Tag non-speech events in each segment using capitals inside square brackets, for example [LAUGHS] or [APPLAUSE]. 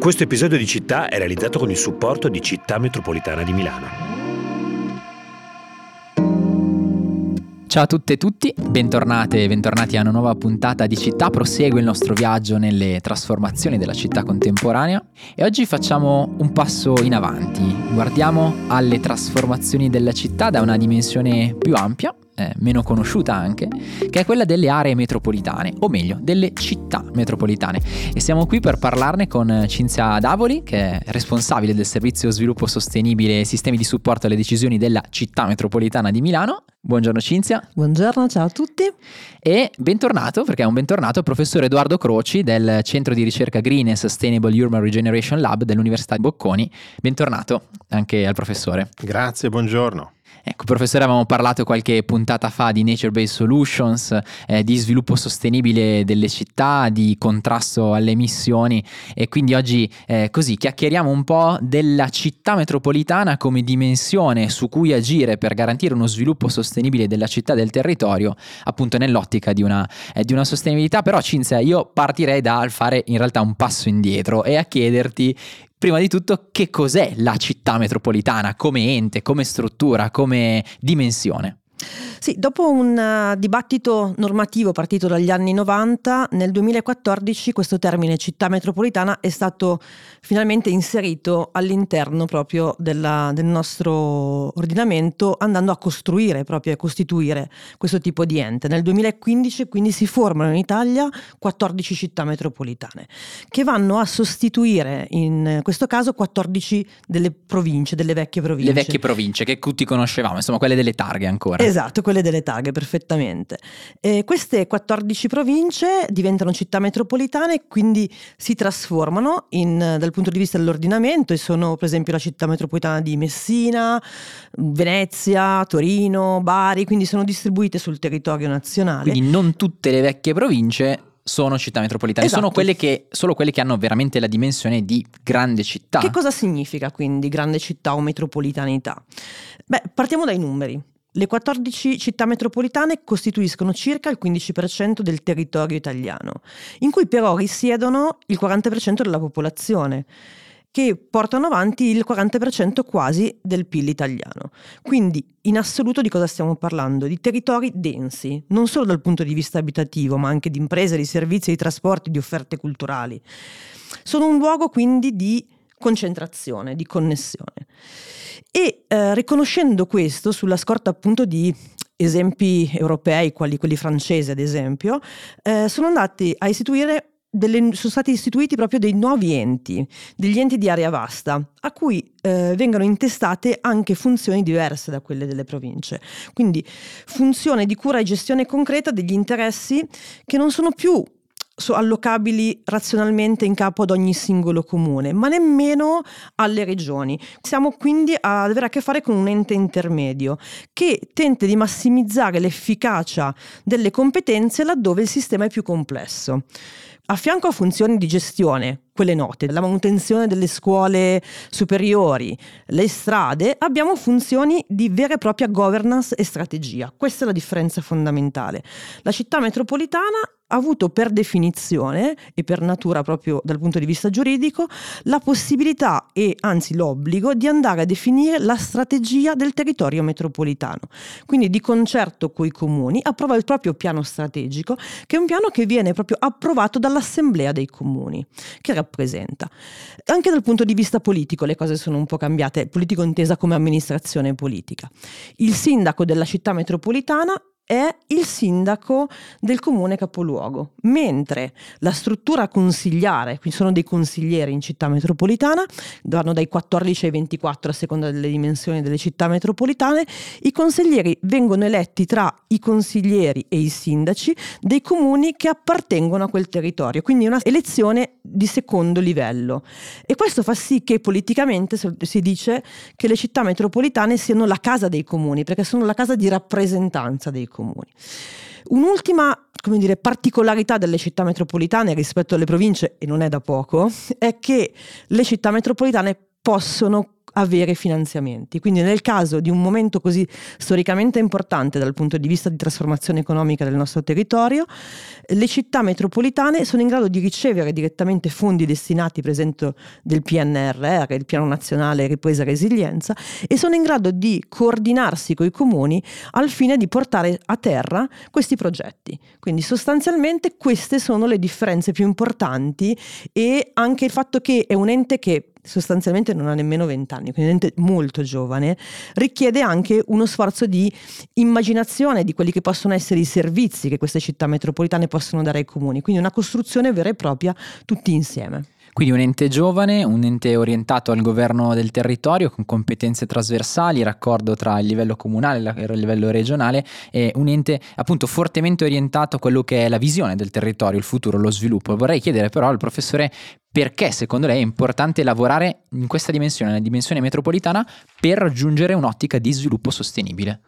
Questo episodio di Città è realizzato con il supporto di Città Metropolitana di Milano. Ciao a tutte e tutti, bentornate e bentornati a una nuova puntata di Città. Prosegue il nostro viaggio nelle trasformazioni della città contemporanea e oggi facciamo un passo in avanti. Guardiamo alle trasformazioni della città da una dimensione più ampia eh, meno conosciuta anche, che è quella delle aree metropolitane, o meglio, delle città metropolitane. E siamo qui per parlarne con Cinzia Davoli, che è responsabile del servizio sviluppo sostenibile e sistemi di supporto alle decisioni della città metropolitana di Milano. Buongiorno Cinzia. Buongiorno, ciao a tutti. E bentornato, perché è un bentornato, il professor Edoardo Croci del Centro di Ricerca Green and Sustainable Urban Regeneration Lab dell'Università di Bocconi. Bentornato anche al professore. Grazie, buongiorno. Ecco, professore, avevamo parlato qualche puntata fa di nature-based solutions, eh, di sviluppo sostenibile delle città, di contrasto alle emissioni e quindi oggi eh, così chiacchieriamo un po' della città metropolitana come dimensione su cui agire per garantire uno sviluppo sostenibile della città e del territorio, appunto nell'ottica di una, eh, di una sostenibilità. Però Cinzia, io partirei dal fare in realtà un passo indietro e a chiederti prima di tutto che cos'è la città metropolitana come ente, come struttura, come dimensione. Sì, dopo un uh, dibattito normativo partito dagli anni 90, nel 2014 questo termine città metropolitana è stato finalmente inserito all'interno proprio della, del nostro ordinamento, andando a costruire, proprio a costituire questo tipo di ente. Nel 2015 quindi si formano in Italia 14 città metropolitane, che vanno a sostituire in questo caso 14 delle province, delle vecchie province. Le vecchie province che tutti conoscevamo, insomma quelle delle targhe ancora. Esatto, quelle delle taghe, perfettamente. E queste 14 province diventano città metropolitane, quindi si trasformano in, dal punto di vista dell'ordinamento e sono per esempio la città metropolitana di Messina, Venezia, Torino, Bari, quindi sono distribuite sul territorio nazionale. Quindi non tutte le vecchie province sono città metropolitane, esatto. sono quelle che, solo quelle che hanno veramente la dimensione di grande città. Che cosa significa quindi grande città o metropolitanità? Beh, partiamo dai numeri. Le 14 città metropolitane costituiscono circa il 15% del territorio italiano, in cui però risiedono il 40% della popolazione che portano avanti il 40% quasi del PIL italiano. Quindi in assoluto di cosa stiamo parlando? Di territori densi, non solo dal punto di vista abitativo, ma anche di imprese, di servizi, di trasporti, di offerte culturali. Sono un luogo quindi di concentrazione, di connessione. E eh, riconoscendo questo sulla scorta appunto di esempi europei, quali quelli francesi ad esempio, eh, sono andati a istituire delle, sono stati istituiti proprio dei nuovi enti, degli enti di area vasta, a cui eh, vengono intestate anche funzioni diverse da quelle delle province. Quindi funzione di cura e gestione concreta degli interessi che non sono più allocabili razionalmente in capo ad ogni singolo comune, ma nemmeno alle regioni. Siamo quindi ad avere a che fare con un ente intermedio che tenta di massimizzare l'efficacia delle competenze laddove il sistema è più complesso. A fianco a funzioni di gestione, quelle note, la manutenzione delle scuole superiori, le strade, abbiamo funzioni di vera e propria governance e strategia. Questa è la differenza fondamentale. La città metropolitana avuto per definizione e per natura proprio dal punto di vista giuridico la possibilità e anzi l'obbligo di andare a definire la strategia del territorio metropolitano. Quindi di concerto coi comuni approva il proprio piano strategico che è un piano che viene proprio approvato dall'assemblea dei comuni che rappresenta. Anche dal punto di vista politico le cose sono un po' cambiate, politico intesa come amministrazione politica. Il sindaco della città metropolitana è il sindaco del comune capoluogo, mentre la struttura consigliare, qui sono dei consiglieri in città metropolitana, vanno dai 14 ai 24 a seconda delle dimensioni delle città metropolitane, i consiglieri vengono eletti tra i consiglieri e i sindaci dei comuni che appartengono a quel territorio, quindi una elezione di secondo livello. E questo fa sì che politicamente si dice che le città metropolitane siano la casa dei comuni, perché sono la casa di rappresentanza dei comuni comuni. Un'ultima come dire, particolarità delle città metropolitane rispetto alle province, e non è da poco, è che le città metropolitane possono avere finanziamenti. Quindi nel caso di un momento così storicamente importante dal punto di vista di trasformazione economica del nostro territorio, le città metropolitane sono in grado di ricevere direttamente fondi destinati per esempio del PNRR, il Piano Nazionale Ripresa e Resilienza, e sono in grado di coordinarsi con i comuni al fine di portare a terra questi progetti. Quindi sostanzialmente queste sono le differenze più importanti e anche il fatto che è un ente che sostanzialmente non ha nemmeno 20 anni, quindi ente molto giovane, richiede anche uno sforzo di immaginazione di quelli che possono essere i servizi che queste città metropolitane possono dare ai comuni, quindi una costruzione vera e propria tutti insieme. Quindi un ente giovane, un ente orientato al governo del territorio con competenze trasversali, raccordo tra il livello comunale e il livello regionale e un ente appunto fortemente orientato a quello che è la visione del territorio, il futuro, lo sviluppo. Vorrei chiedere però al professore perché secondo lei è importante lavorare in questa dimensione, nella dimensione metropolitana, per raggiungere un'ottica di sviluppo sostenibile.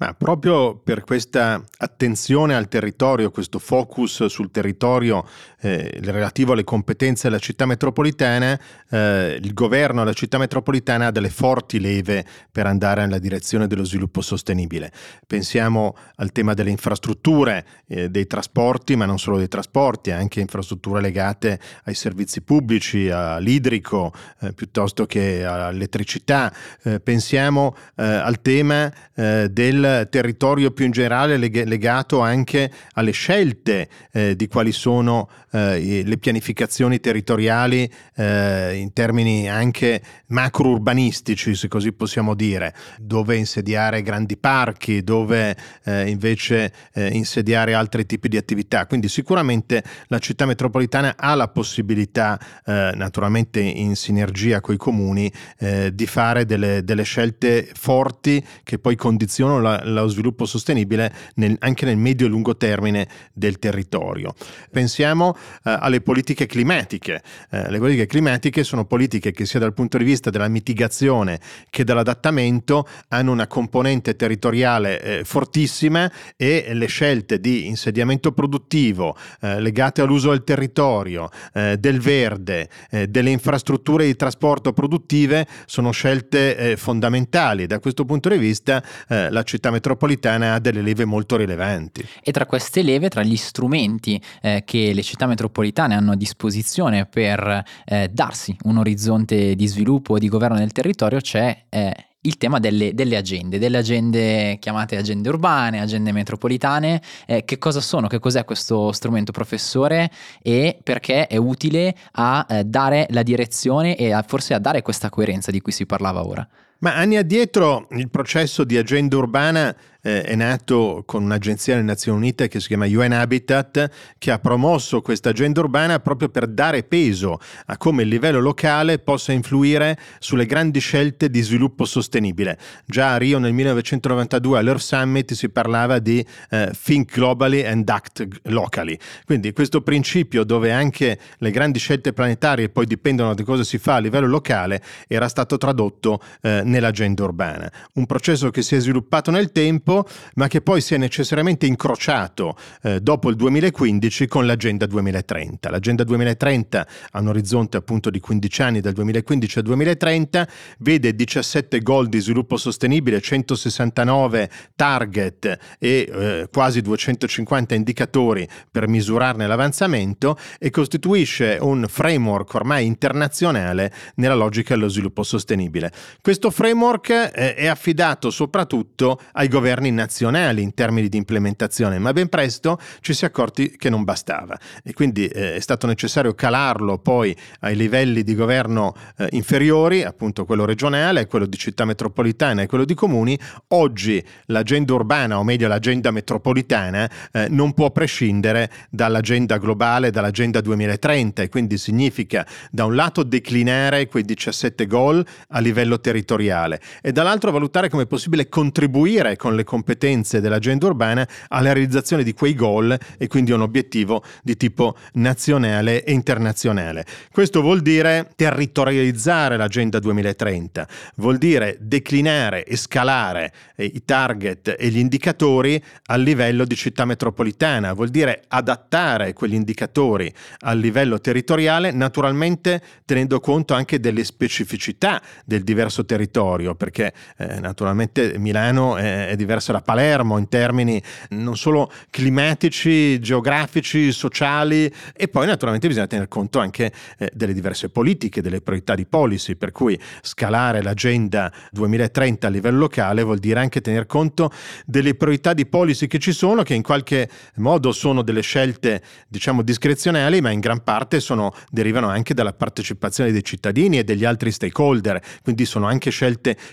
Ma proprio per questa attenzione al territorio, questo focus sul territorio eh, relativo alle competenze della città metropolitana, eh, il governo della città metropolitana ha delle forti leve per andare nella direzione dello sviluppo sostenibile. Pensiamo al tema delle infrastrutture, eh, dei trasporti, ma non solo dei trasporti, anche infrastrutture legate ai servizi pubblici, all'idrico, eh, piuttosto che all'elettricità. Eh, pensiamo eh, al tema del territorio più in generale leg- legato anche alle scelte eh, di quali sono eh, le pianificazioni territoriali eh, in termini anche macro-urbanistici, se così possiamo dire, dove insediare grandi parchi, dove eh, invece eh, insediare altri tipi di attività. Quindi sicuramente la città metropolitana ha la possibilità, eh, naturalmente in sinergia con i comuni, di fare delle, delle scelte forti che poi condizionano la, lo sviluppo sostenibile nel, anche nel medio e lungo termine del territorio. Pensiamo eh, alle politiche climatiche. Eh, le politiche climatiche sono politiche che sia dal punto di vista della mitigazione che dell'adattamento hanno una componente territoriale eh, fortissima e le scelte di insediamento produttivo eh, legate all'uso del territorio, eh, del verde, eh, delle infrastrutture di trasporto produttive sono scelte fondamentali. Da questo punto di vista la città metropolitana ha delle leve molto rilevanti. E tra queste leve, tra gli strumenti eh, che le città metropolitane hanno a disposizione per eh, darsi un orizzonte di sviluppo e di governo del territorio c'è eh, il tema delle, delle, agende, delle agende chiamate agende urbane, agende metropolitane. Eh, che cosa sono? Che cos'è questo strumento, professore? E perché è utile a eh, dare la direzione e a, forse a dare questa coerenza di cui si parlava ora? Ma anni addietro il processo di agenda urbana eh, è nato con un'agenzia delle Nazioni Unite che si chiama UN Habitat, che ha promosso questa agenda urbana proprio per dare peso a come il livello locale possa influire sulle grandi scelte di sviluppo sostenibile. Già a Rio nel 1992 all'Earth Summit si parlava di eh, Think Globally and Act Locally. Quindi questo principio dove anche le grandi scelte planetarie poi dipendono da cosa si fa a livello locale era stato tradotto eh, nell'agenda urbana. Un processo che si è sviluppato nel tempo ma che poi si è necessariamente incrociato eh, dopo il 2015 con l'Agenda 2030. L'Agenda 2030 ha un orizzonte appunto di 15 anni, dal 2015 al 2030, vede 17 goal di sviluppo sostenibile, 169 target e eh, quasi 250 indicatori per misurarne l'avanzamento e costituisce un framework ormai internazionale nella logica dello sviluppo sostenibile. Questo framework eh, è affidato soprattutto ai governi nazionali in termini di implementazione, ma ben presto ci si è accorti che non bastava e quindi eh, è stato necessario calarlo poi ai livelli di governo eh, inferiori, appunto quello regionale, quello di città metropolitana e quello di comuni. Oggi l'agenda urbana, o meglio l'agenda metropolitana, non può prescindere dall'agenda globale, dall'agenda 2030 e quindi significa da un lato declinare quei 17 goal a livello territoriale territoriale e dall'altro valutare come è possibile contribuire con le competenze dell'agenda urbana alla realizzazione di quei goal e quindi un obiettivo di tipo nazionale e internazionale. Questo vuol dire territorializzare l'agenda 2030, vuol dire declinare e scalare eh, i target e gli indicatori a livello di città metropolitana, vuol dire adattare quegli indicatori a livello territoriale, naturalmente tenendo conto anche delle specificità del diverso territorio, perché eh, naturalmente Milano è, è diversa da Palermo in termini non solo climatici, geografici, sociali e poi naturalmente bisogna tener conto anche eh, delle diverse politiche, delle priorità di policy, per cui scalare l'agenda 2030 a livello locale vuol dire anche tener conto delle priorità di policy che ci sono, che in qualche modo sono delle scelte diciamo discrezionali, ma in gran parte sono, derivano anche dalla partecipazione dei cittadini e degli altri stakeholder, quindi sono anche scelte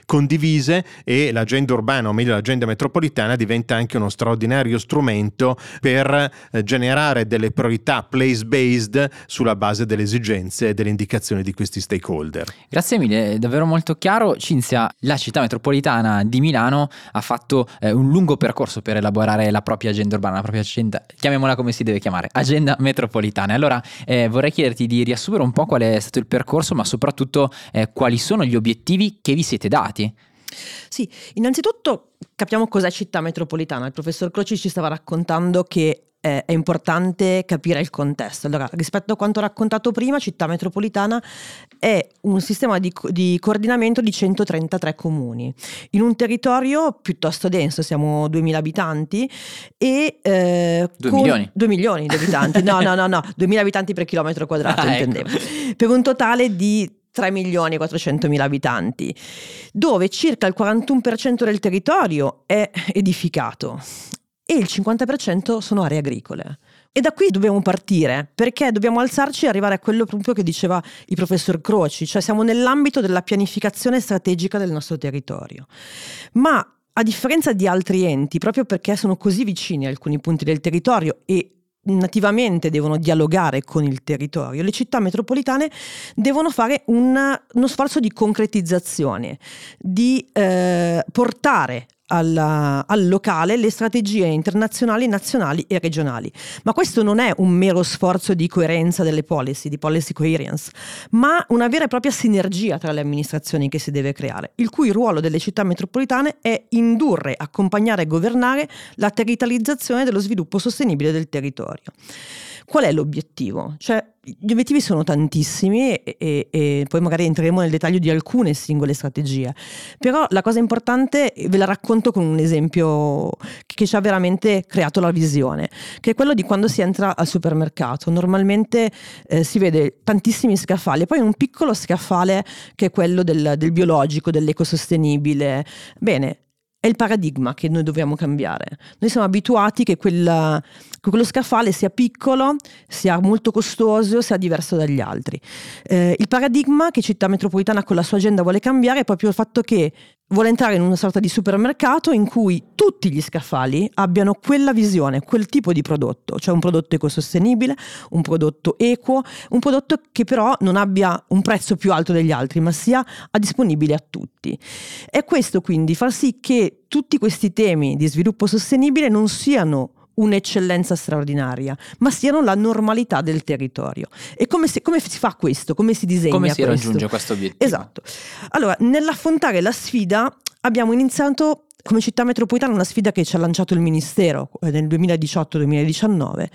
condivise e l'agenda urbana, o meglio l'agenda metropolitana, diventa anche uno straordinario strumento per eh, generare delle priorità place-based sulla base delle esigenze e delle indicazioni di questi stakeholder. Grazie mille, è davvero molto chiaro. Cinzia, la città metropolitana di Milano ha fatto eh, un lungo percorso per elaborare la propria agenda urbana, la propria agenda, chiamiamola come si deve chiamare, agenda metropolitana. Allora eh, vorrei chiederti di riassumere un po' qual è stato il percorso, ma soprattutto eh, quali sono gli obiettivi che vi siete dati. Sì, innanzitutto capiamo cos'è città metropolitana. Il professor Croci ci stava raccontando che eh, è importante capire il contesto. Allora, rispetto a quanto raccontato prima, città metropolitana è un sistema di, di coordinamento di 133 comuni in un territorio piuttosto denso, siamo 2000 abitanti e... Eh, 2 milioni. 2 milioni di abitanti, no, no, no, no, [LAUGHS] 2000 abitanti per chilometro quadrato, ah, ecco. intendevo. Ecco. Per un totale di 3 milioni e 400 mila abitanti, dove circa il 41% del territorio è edificato e il 50% sono aree agricole. E da qui dobbiamo partire, perché dobbiamo alzarci e arrivare a quello proprio che diceva il professor Croci, cioè siamo nell'ambito della pianificazione strategica del nostro territorio. Ma a differenza di altri enti, proprio perché sono così vicini a alcuni punti del territorio e nativamente devono dialogare con il territorio, le città metropolitane devono fare un, uno sforzo di concretizzazione, di eh, portare al, al, locale le strategie internazionali, nazionali e regionali. Ma questo non è un mero sforzo di coerenza delle policy, di policy coherence, ma una vera e propria sinergia tra le amministrazioni che si deve creare, il cui ruolo delle città metropolitane è indurre, accompagnare e governare la territorializzazione dello sviluppo sostenibile del territorio. Qual è l'obiettivo? Cioè, gli obiettivi sono tantissimi e, e, poi magari entreremo nel dettaglio di alcune singole strategie, però la cosa importante ve la racconto con un esempio che ci ha veramente creato la visione, che è quello di quando si entra al supermercato. Normalmente eh, si vede tantissimi scaffali, poi un piccolo scaffale che è quello del, del biologico, dell'ecosostenibile. Bene, è il paradigma che noi dobbiamo cambiare. Noi siamo abituati che, quella, che quello scaffale sia piccolo, sia molto costoso, sia diverso dagli altri. Eh, il paradigma che Città Metropolitana con la sua agenda vuole cambiare è proprio il fatto che vuole entrare in una sorta di supermercato in cui tutti gli scaffali abbiano quella visione, quel tipo di prodotto, cioè un prodotto ecosostenibile, un prodotto equo, un prodotto che però non abbia un prezzo più alto degli altri, ma sia disponibile a tutti. E questo quindi far sì che tutti questi temi di sviluppo sostenibile non siano un'eccellenza straordinaria, ma siano la normalità del territorio. E come si, come si fa questo? Come si disegna Come si questo? raggiunge questo obiettivo? Esatto. Allora, nell'affrontare la sfida abbiamo iniziato come città metropolitana una sfida che ci ha lanciato il Ministero eh, nel 2018-2019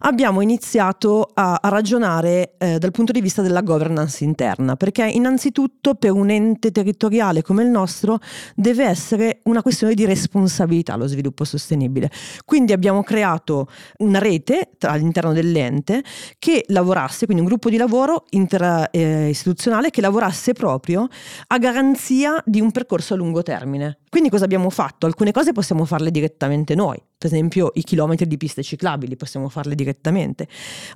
abbiamo iniziato a, a ragionare eh, dal punto di vista della governance interna, perché innanzitutto per un ente territoriale come il nostro deve essere una questione di responsabilità lo sviluppo sostenibile. Quindi abbiamo creato una rete all'interno dell'ente che lavorasse, quindi un gruppo di lavoro interistituzionale eh, che lavorasse proprio a garanzia di un percorso a lungo termine. Quindi cosa abbiamo fatto? Alcune cose possiamo farle direttamente noi, per esempio i chilometri di piste ciclabili, possiamo farle direttamente.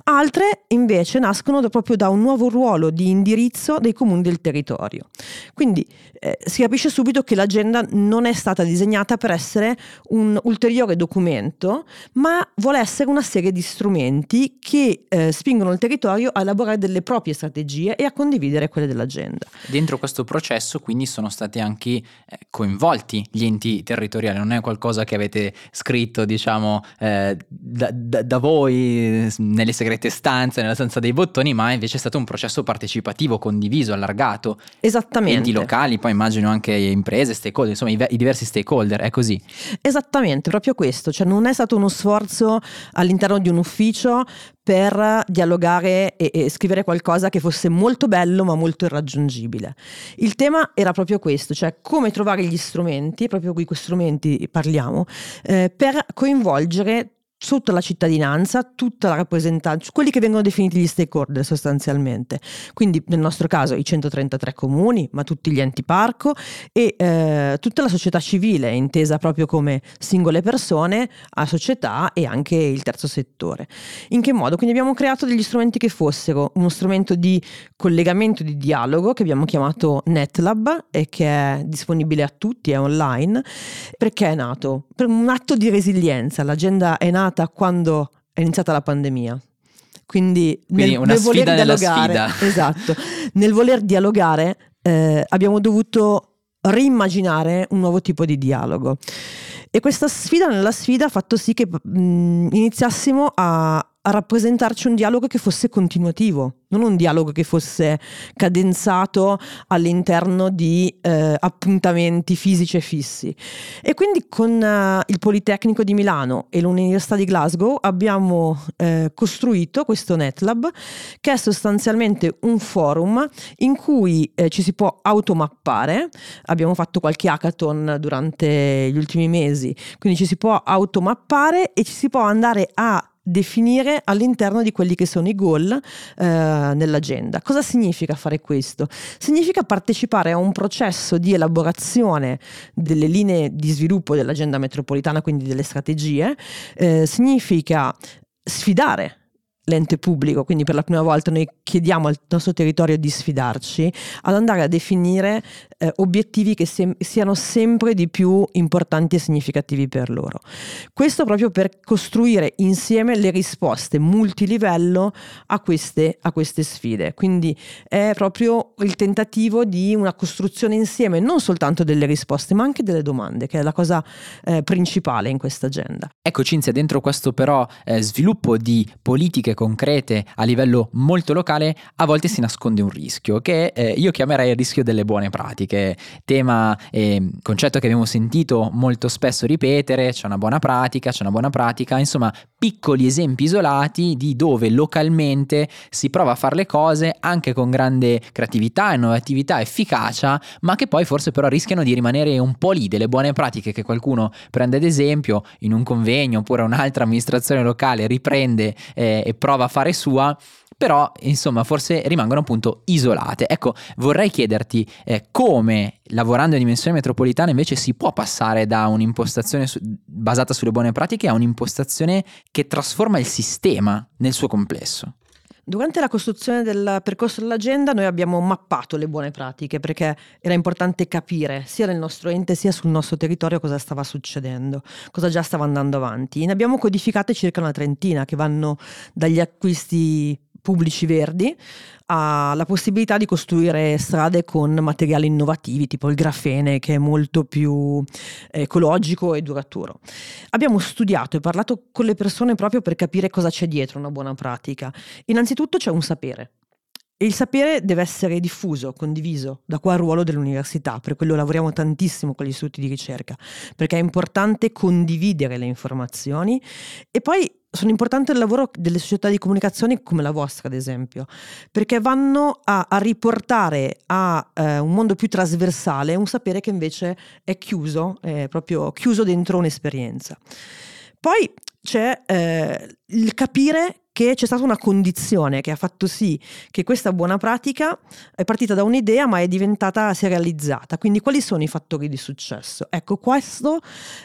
Altre invece nascono da, proprio da un nuovo ruolo di indirizzo dei comuni del territorio. Quindi eh, si capisce subito che l'agenda non è stata disegnata per essere un ulteriore documento, ma vuole essere una serie di strumenti che eh, spingono il territorio a elaborare delle proprie strategie e a condividere quelle dell'agenda. Dentro questo processo quindi sono stati anche eh, coinvolti gli enti territoriali, non è qualcosa che avete scritto diciamo eh, da, da, da, voi nelle segrete stanze, nella stanza dei bottoni, ma invece è stato un processo partecipativo, condiviso, allargato. Esattamente. Enti locali, poi immagino anche imprese, stakeholder, insomma i, i diversi stakeholder, è così. Esattamente, proprio questo, cioè non è stato uno sforzo all'interno di un ufficio per dialogare e, e, scrivere qualcosa che fosse molto bello ma molto irraggiungibile. Il tema era proprio questo, cioè come trovare gli strumenti, proprio qui questi strumenti parliamo, eh, per coinvolgere sotto la cittadinanza tutta la rappresentanza, quelli che vengono definiti gli stakeholder sostanzialmente. Quindi nel nostro caso i 133 comuni, ma tutti gli enti parco e eh, tutta la società civile, intesa proprio come singole persone, a società e anche il terzo settore. In che modo? Quindi abbiamo creato degli strumenti che fossero uno strumento di collegamento, di dialogo che abbiamo chiamato NetLab e che è disponibile a tutti, è online. Perché è nato? Per un atto di resilienza. L'agenda è nata nata quando è iniziata la pandemia. Quindi, Quindi nel, nel voler dialogare, [LAUGHS] esatto, nel voler dialogare eh, abbiamo dovuto rimmaginare un nuovo tipo di dialogo. E questa sfida nella sfida ha fatto sì che mh, iniziassimo a rappresentarci un dialogo che fosse continuativo, non un dialogo che fosse cadenzato all'interno di eh, appuntamenti fisici e fissi. E quindi con uh, il Politecnico di Milano e l'Università di Glasgow abbiamo eh, costruito questo NetLab che è sostanzialmente un forum in cui eh, ci si può automappare. Abbiamo fatto qualche hackathon durante gli ultimi mesi, quindi ci si può automappare e ci si può andare a definire all'interno di quelli che sono i goal eh, nell'agenda. Cosa significa fare questo? Significa partecipare a un processo di elaborazione delle linee di sviluppo dell'agenda metropolitana, quindi delle strategie, eh, significa sfidare l'ente pubblico, quindi per la prima volta noi chiediamo al nostro territorio di sfidarci ad andare a definire eh, obiettivi che se- siano sempre di più importanti e significativi per loro. Questo proprio per costruire insieme le risposte multilivello a queste, a queste sfide. Quindi è proprio il tentativo di una costruzione insieme non soltanto delle risposte ma anche delle domande, che è la cosa eh, principale in questa agenda. Ecco Cinzia, dentro questo però eh, sviluppo di politiche concrete a livello molto locale, a volte si nasconde un rischio che eh, io chiamerei il rischio delle buone pratiche, tema e concetto che abbiamo sentito molto spesso ripetere, c'è una buona pratica, c'è una buona pratica, insomma piccoli esempi isolati di dove localmente si prova a fare le cose anche con grande creatività, innovatività, efficacia, ma che poi forse però rischiano di rimanere un po' lì delle buone pratiche che qualcuno prende ad esempio in un convegno oppure un'altra amministrazione locale riprende eh, e prova a fare sua, però insomma forse rimangono appunto isolate. Ecco, vorrei chiederti eh, come lavorando in dimensione metropolitana invece si può passare da un'impostazione su- basata sulle buone pratiche a un'impostazione che trasforma il sistema nel suo complesso. Durante la costruzione del percorso dell'agenda noi abbiamo mappato le buone pratiche perché era importante capire sia nel nostro ente sia sul nostro territorio cosa stava succedendo, cosa già stava andando avanti. Ne abbiamo codificate circa una trentina che vanno dagli acquisti pubblici verdi ha la possibilità di costruire strade con materiali innovativi tipo il grafene che è molto più ecologico e duraturo. Abbiamo studiato e parlato con le persone proprio per capire cosa c'è dietro una buona pratica. Innanzitutto c'è un sapere. Il sapere deve essere diffuso, condiviso, da qua il ruolo dell'università, per quello lavoriamo tantissimo con gli istituti di ricerca, perché è importante condividere le informazioni e poi sono importanti il lavoro delle società di comunicazione come la vostra, ad esempio, perché vanno a, a riportare a eh, un mondo più trasversale un sapere che invece è chiuso, è proprio chiuso dentro un'esperienza. Poi c'è eh, il capire che c'è stata una condizione che ha fatto sì che questa buona pratica è partita da un'idea ma è diventata, si è realizzata. Quindi quali sono i fattori di successo? Ecco, questo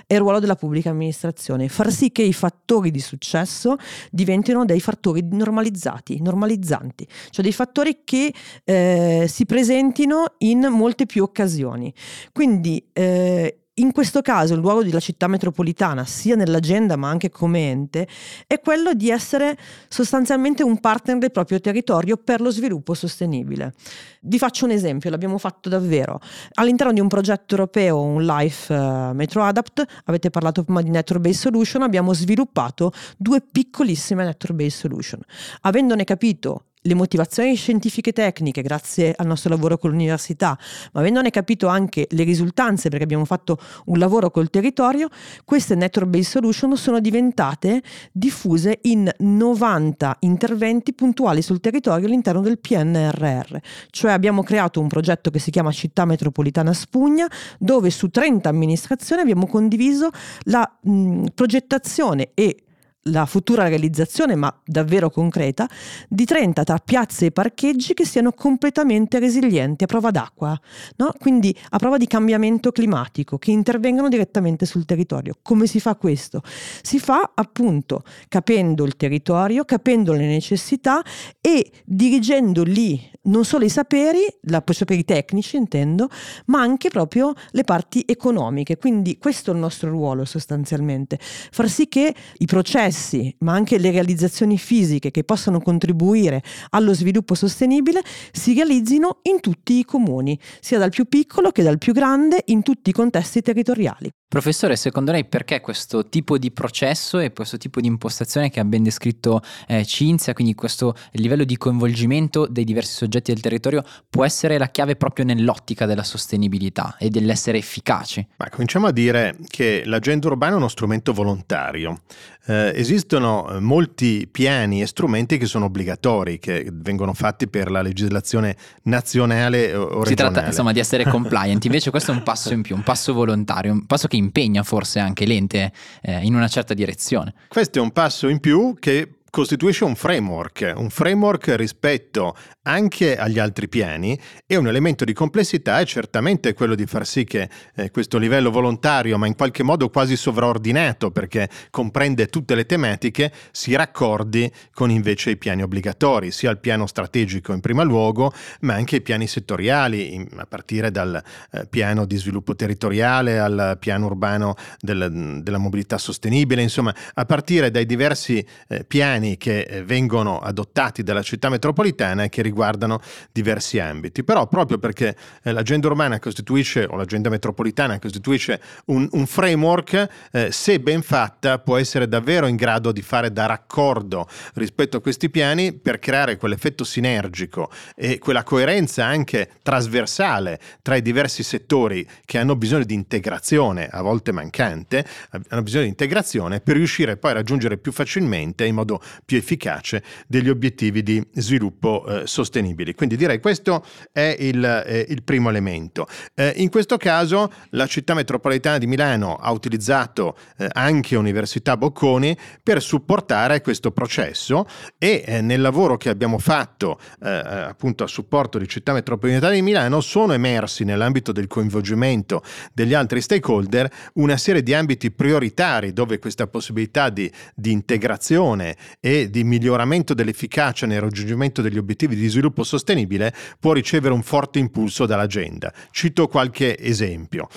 è il ruolo della pubblica amministrazione, far sì che i fattori di successo diventino dei fattori normalizzati, normalizzanti, cioè dei fattori che eh, si presentino in molte più occasioni. Quindi eh, in questo caso il ruolo della città metropolitana, sia nell'agenda ma anche come ente, è quello di essere sostanzialmente un partner del proprio territorio per lo sviluppo sostenibile. Vi faccio un esempio, l'abbiamo fatto davvero. All'interno di un progetto europeo, un Life uh, Metro Adapt, avete parlato prima di Network Based Solution, abbiamo sviluppato due piccolissime Network Based Solution. Avendone capito le motivazioni scientifiche e tecniche grazie al nostro lavoro con l'università, ma avendone capito anche le risultanze perché abbiamo fatto un lavoro col territorio, queste network based solution sono diventate diffuse in 90 interventi puntuali sul territorio all'interno del PNRR. Cioè abbiamo creato un progetto che si chiama Città Metropolitana Spugna, dove su 30 amministrazioni abbiamo condiviso la mh, progettazione e la futura realizzazione, ma davvero concreta, di 30 tra piazze e parcheggi che siano completamente resilienti a prova d'acqua, no? quindi a prova di cambiamento climatico, che intervengano direttamente sul territorio. Come si fa questo? Si fa appunto capendo il territorio, capendo le necessità e dirigendo lì non solo i saperi, la, i saperi tecnici intendo, ma anche proprio le parti economiche. Quindi questo è il nostro ruolo sostanzialmente, far sì che i processi, ma anche le realizzazioni fisiche che possano contribuire allo sviluppo sostenibile si realizzino in tutti i comuni, sia dal più piccolo che dal più grande, in tutti i contesti territoriali. Professore, secondo lei perché questo tipo di processo e questo tipo di impostazione che ha ben descritto eh, Cinzia, quindi questo livello di coinvolgimento dei diversi soggetti del territorio può essere la chiave proprio nell'ottica della sostenibilità e dell'essere efficaci? Ma cominciamo a dire che l'agenda urbana è uno strumento volontario. Eh, esistono eh, molti piani e strumenti che sono obbligatori, che vengono fatti per la legislazione nazionale o regionale. Si tratta insomma di essere [LAUGHS] compliant, invece questo è un passo in più, un passo volontario, un passo che impegna forse anche l'ente eh, in una certa direzione. Questo è un passo in più che costituisce un framework, un framework rispetto anche agli altri piani e un elemento di complessità è certamente quello di far sì che eh, questo livello volontario, ma in qualche modo quasi sovraordinato perché comprende tutte le tematiche, si raccordi con invece i piani obbligatori, sia il piano strategico in primo luogo, ma anche i piani settoriali, a partire dal eh, piano di sviluppo territoriale al piano urbano del, della mobilità sostenibile, insomma, a partire dai diversi eh, piani che eh, vengono adottati dalla città metropolitana e che riguardano riguardano diversi ambiti. Però proprio perché eh, l'agenda urbana costituisce, o l'agenda metropolitana costituisce un, un framework, eh, se ben fatta può essere davvero in grado di fare da raccordo rispetto a questi piani per creare quell'effetto sinergico e quella coerenza anche trasversale tra i diversi settori che hanno bisogno di integrazione, a volte mancante, hanno bisogno di integrazione per riuscire poi a raggiungere più facilmente in modo più efficace degli obiettivi di sviluppo eh, sostenibili. Quindi direi questo è il, eh, il primo elemento. Eh, in questo caso la città metropolitana di Milano ha utilizzato eh, anche Università Bocconi per supportare questo processo e eh, nel lavoro che abbiamo fatto eh, appunto a supporto di città metropolitana di Milano sono emersi nell'ambito del coinvolgimento degli altri stakeholder una serie di ambiti prioritari dove questa possibilità di, di integrazione e di miglioramento dell'efficacia nel raggiungimento degli obiettivi di sviluppo sostenibile può ricevere un forte impulso dall'agenda. Cito qualche esempio.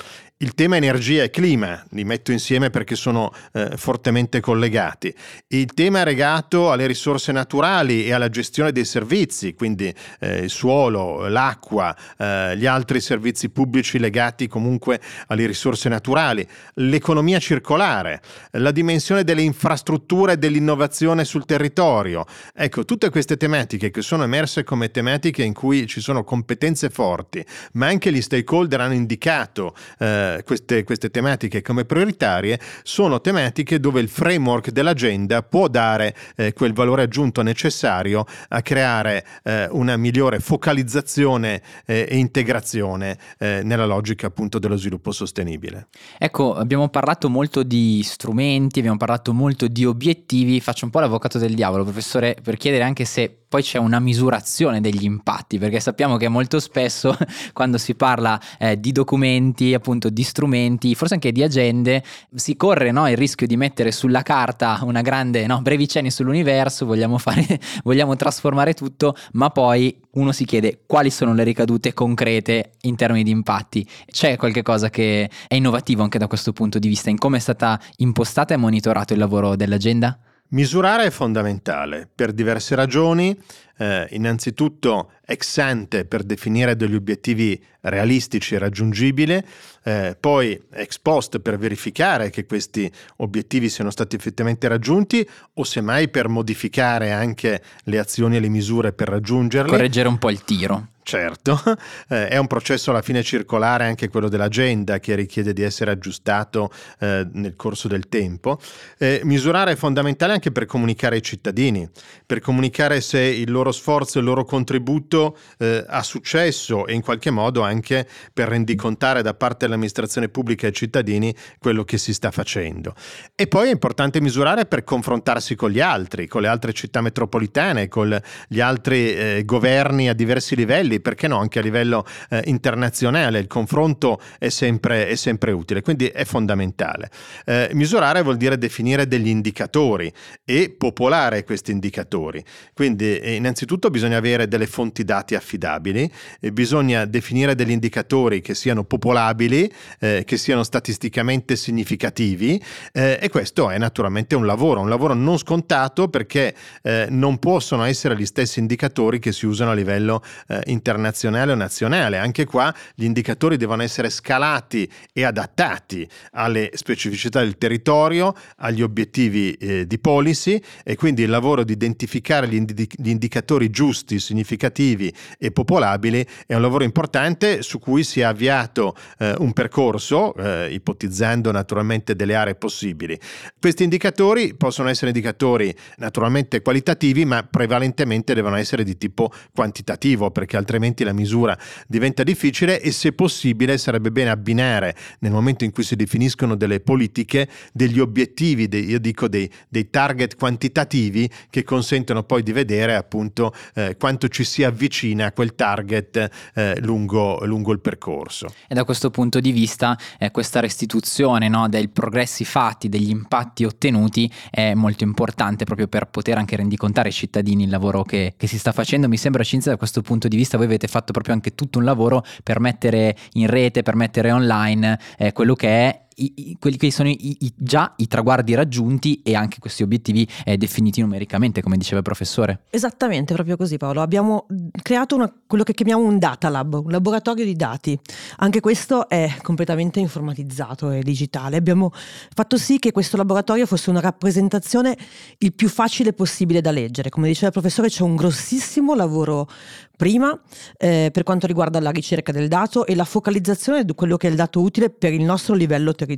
Il tema energia e clima, li metto insieme perché sono eh, fortemente collegati. Il tema legato alle risorse naturali e alla gestione dei servizi, quindi eh, il suolo, l'acqua, eh, gli altri servizi pubblici legati comunque alle risorse naturali, l'economia circolare, la dimensione delle infrastrutture e dell'innovazione sul territorio. Ecco, tutte queste tematiche che sono emerse come tematiche in cui ci sono competenze forti, ma anche gli stakeholder hanno indicato eh, queste, queste tematiche come prioritarie sono tematiche dove il framework dell'agenda può dare eh, quel valore aggiunto necessario a creare eh, una migliore focalizzazione eh, e integrazione eh, nella logica appunto dello sviluppo sostenibile. Ecco, abbiamo parlato molto di strumenti, abbiamo parlato molto di obiettivi, faccio un po' l'avvocato del diavolo, professore, per chiedere anche se poi c'è una misurazione degli impatti, perché sappiamo che molto spesso [LAUGHS] quando si parla eh, di documenti, appunto di strumenti, forse anche di agende, si corre no, il rischio di mettere sulla carta una grande, no, brevi cenni sull'universo, vogliamo, fare, [LAUGHS] vogliamo trasformare tutto, ma poi uno si chiede quali sono le ricadute concrete in termini di impatti. C'è qualche cosa che è innovativo anche da questo punto di vista in come è stata impostata e monitorato il lavoro dell'agenda? Misurare è fondamentale per diverse ragioni, eh, innanzitutto ex ante per definire degli obiettivi realistici e raggiungibili, eh, poi ex post per verificare che questi obiettivi siano stati effettivamente raggiunti o semmai per modificare anche le azioni e le misure per raggiungerli. Correggere un po' il tiro. Certo, [LAUGHS] eh, è un processo alla fine circolare anche quello dell'agenda che richiede di essere aggiustato eh, nel corso del tempo. Eh, misurare è fondamentale anche per comunicare ai cittadini, per comunicare se il loro sforzo il loro contributo eh, ha successo e in qualche modo anche per rendicontare da parte dell'amministrazione pubblica ai cittadini quello che si sta facendo. E poi è importante misurare per confrontarsi con gli altri, con le altre città metropolitane, con gli altri eh, governi a diversi livelli perché no, anche a livello eh, internazionale il confronto è sempre, è sempre, utile, quindi è fondamentale. Eh, misurare vuol dire definire degli indicatori e popolare questi indicatori, quindi eh, innanzitutto bisogna avere delle fonti dati affidabili, bisogna definire degli indicatori che siano popolabili, eh, che siano statisticamente significativi eh, e questo è naturalmente un lavoro, un lavoro non scontato perché eh, non possono essere gli stessi indicatori che si usano a livello internazionale internazionale o nazionale. Anche qua gli indicatori devono essere scalati e adattati alle specificità del territorio, agli obiettivi eh, di policy e quindi il lavoro di identificare gli, indi- gli, indicatori giusti, significativi e popolabili è un lavoro importante su cui si è avviato eh, un percorso, eh, ipotizzando naturalmente delle aree possibili. Questi indicatori possono essere indicatori naturalmente qualitativi, ma prevalentemente devono essere di tipo quantitativo, perché altrimenti altrimenti la misura diventa difficile e se possibile sarebbe bene abbinare nel momento in cui si definiscono delle politiche degli obiettivi, dei, io dico dei, dei, target quantitativi che consentono poi di vedere appunto eh, quanto ci si avvicina a quel target eh, lungo, lungo, il percorso. E da questo punto di vista eh, questa restituzione no, dei progressi fatti, degli impatti ottenuti è molto importante proprio per poter anche rendicontare ai cittadini il lavoro che, che si sta facendo. Mi sembra Cinzia da questo punto di vista voi avete fatto proprio anche tutto un lavoro per mettere in rete, per mettere online eh, quello che è i, i, quelli che sono i, già i traguardi raggiunti e anche questi obiettivi eh, definiti numericamente, come diceva il professore. Esattamente, proprio così Paolo. Abbiamo creato una, quello che chiamiamo un data lab, un laboratorio di dati. Anche questo è completamente informatizzato e digitale. Abbiamo fatto sì che questo laboratorio fosse una rappresentazione il più facile possibile da leggere. Come diceva il professore, c'è un grossissimo lavoro prima eh, per quanto riguarda la ricerca del dato e la focalizzazione di quello che è il dato utile per il nostro livello territoriale,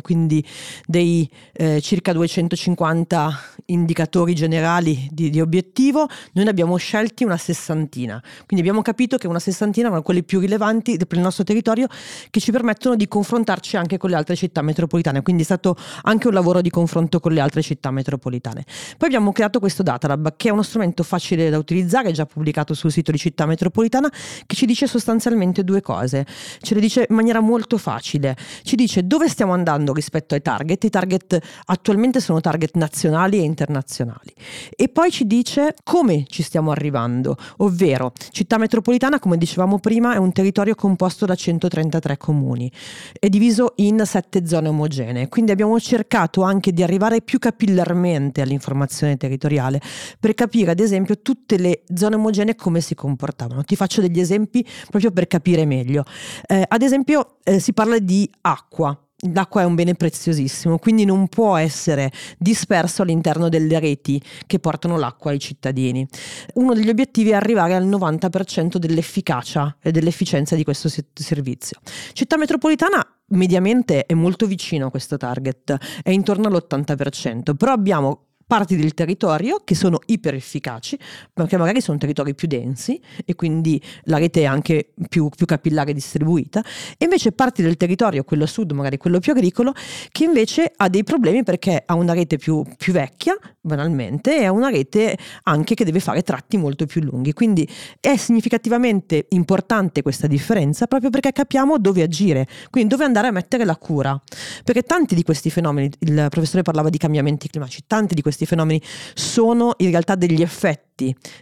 quindi dei eh, circa 250 indicatori generali di, di, obiettivo, noi ne abbiamo scelti una sessantina, quindi abbiamo capito che una sessantina erano quelli più rilevanti per il nostro territorio che ci permettono di confrontarci anche con le altre città metropolitane, quindi è stato anche un lavoro di confronto con le altre città metropolitane. Poi abbiamo creato questo Datalab che è uno strumento facile da utilizzare, già pubblicato sul sito di città metropolitana che ci dice sostanzialmente due cose. Ce le dice in maniera molto facile. Ci dice dove stiamo andando rispetto ai target. I target attualmente sono target nazionali e internazionali. E poi ci dice come ci stiamo arrivando, ovvero città metropolitana, come dicevamo prima, è un territorio composto da 133 comuni. È diviso in sette zone omogenee. Quindi abbiamo cercato anche di arrivare più capillarmente all'informazione territoriale per capire, ad esempio, tutte le zone omogenee come si comportavano. Ti faccio degli esempi proprio per capire meglio. Eh, ad esempio, eh, si parla di acqua l'acqua è un bene preziosissimo, quindi non può essere disperso all'interno delle reti che portano l'acqua ai cittadini. Uno degli obiettivi è arrivare al 90% dell'efficacia e dell'efficienza di questo servizio. Città metropolitana mediamente è molto vicino a questo target, è intorno all'80%, però abbiamo parti del territorio che sono iper efficaci, perché magari sono territori più densi e quindi la rete è anche più, più capillare distribuita, e invece parti del territorio, quello sud, magari quello più agricolo, che invece ha dei problemi perché ha una rete più, più vecchia, banalmente, e ha una rete anche che deve fare tratti molto più lunghi. Quindi è significativamente importante questa differenza proprio perché capiamo dove agire, quindi dove andare a mettere la cura. Perché tanti di questi fenomeni, il professore parlava di cambiamenti climatici, tanti di questi questi fenomeni sono in realtà degli effetti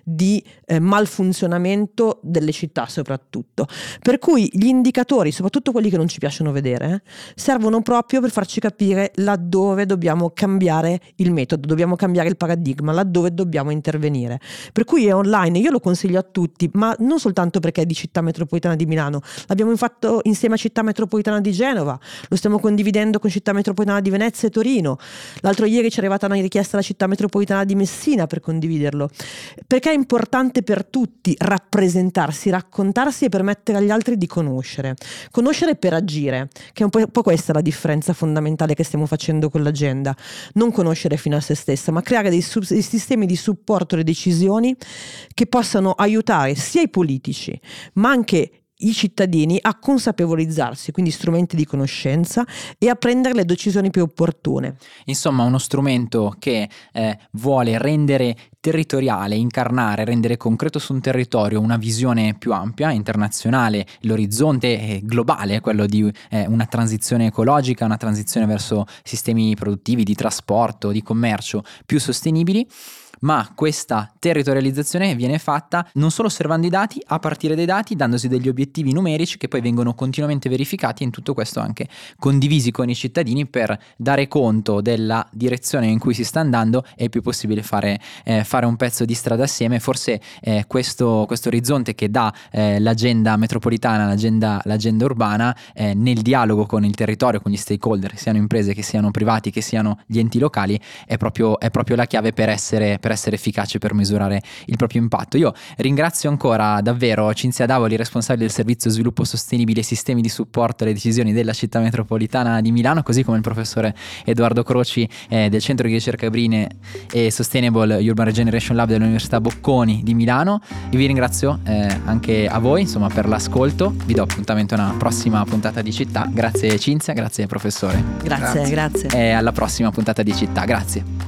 di eh, malfunzionamento delle città soprattutto. Per cui gli indicatori, soprattutto quelli che non ci piacciono vedere, eh, servono proprio per farci capire laddove dobbiamo cambiare il metodo, dobbiamo cambiare il paradigma, laddove dobbiamo intervenire. Per cui è online, io lo consiglio a tutti, ma non soltanto perché è di città metropolitana di Milano, l'abbiamo fatto insieme a città metropolitana di Genova, lo stiamo condividendo con città metropolitana di Venezia e Torino. L'altro ieri ci è arrivata una richiesta alla città metropolitana di Messina per condividerlo, perché è importante per tutti rappresentarsi, raccontarsi e permettere agli altri di conoscere. Conoscere per agire, che è un po', questa la differenza fondamentale che stiamo facendo con l'agenda. Non conoscere fino a se stessa, ma creare dei, sub- dei sistemi di supporto alle decisioni che possano aiutare sia i politici, ma anche i cittadini a consapevolizzarsi, quindi strumenti di conoscenza e a prendere le decisioni più opportune. Insomma, uno strumento che eh, vuole rendere territoriale, incarnare, rendere concreto su un territorio una visione più ampia, internazionale, l'orizzonte è globale, quello di eh, una transizione ecologica, una transizione verso sistemi produttivi, di trasporto, di commercio più sostenibili ma questa territorializzazione viene fatta non solo osservando i dati, a partire dai dati, dandosi degli obiettivi numerici che poi vengono continuamente verificati e in tutto questo anche condivisi con i cittadini per dare conto della direzione in cui si sta andando e il più possibile fare, eh, fare un pezzo di strada assieme. Forse eh, questo, questo, orizzonte che dà eh, l'agenda metropolitana, l'agenda, l'agenda urbana, eh, nel dialogo con il territorio, con gli stakeholder, siano imprese che siano privati, che siano gli enti locali, è proprio, è proprio la chiave per essere, per essere efficace, per misurare il proprio impatto. Io ringrazio ancora davvero Cinzia Davoli, responsabile del servizio sviluppo sostenibile e sistemi di supporto alle decisioni della città metropolitana di Milano, così come il professore Edoardo Croci eh, del Centro di Ricerca Brine e Sustainable Urban Regeneration Lab dell'Università Bocconi di Milano. Io vi ringrazio eh, anche a voi insomma, per l'ascolto, vi do appuntamento a una prossima puntata di città. Grazie Cinzia, grazie professore. Grazie, grazie. E alla prossima puntata di città, grazie.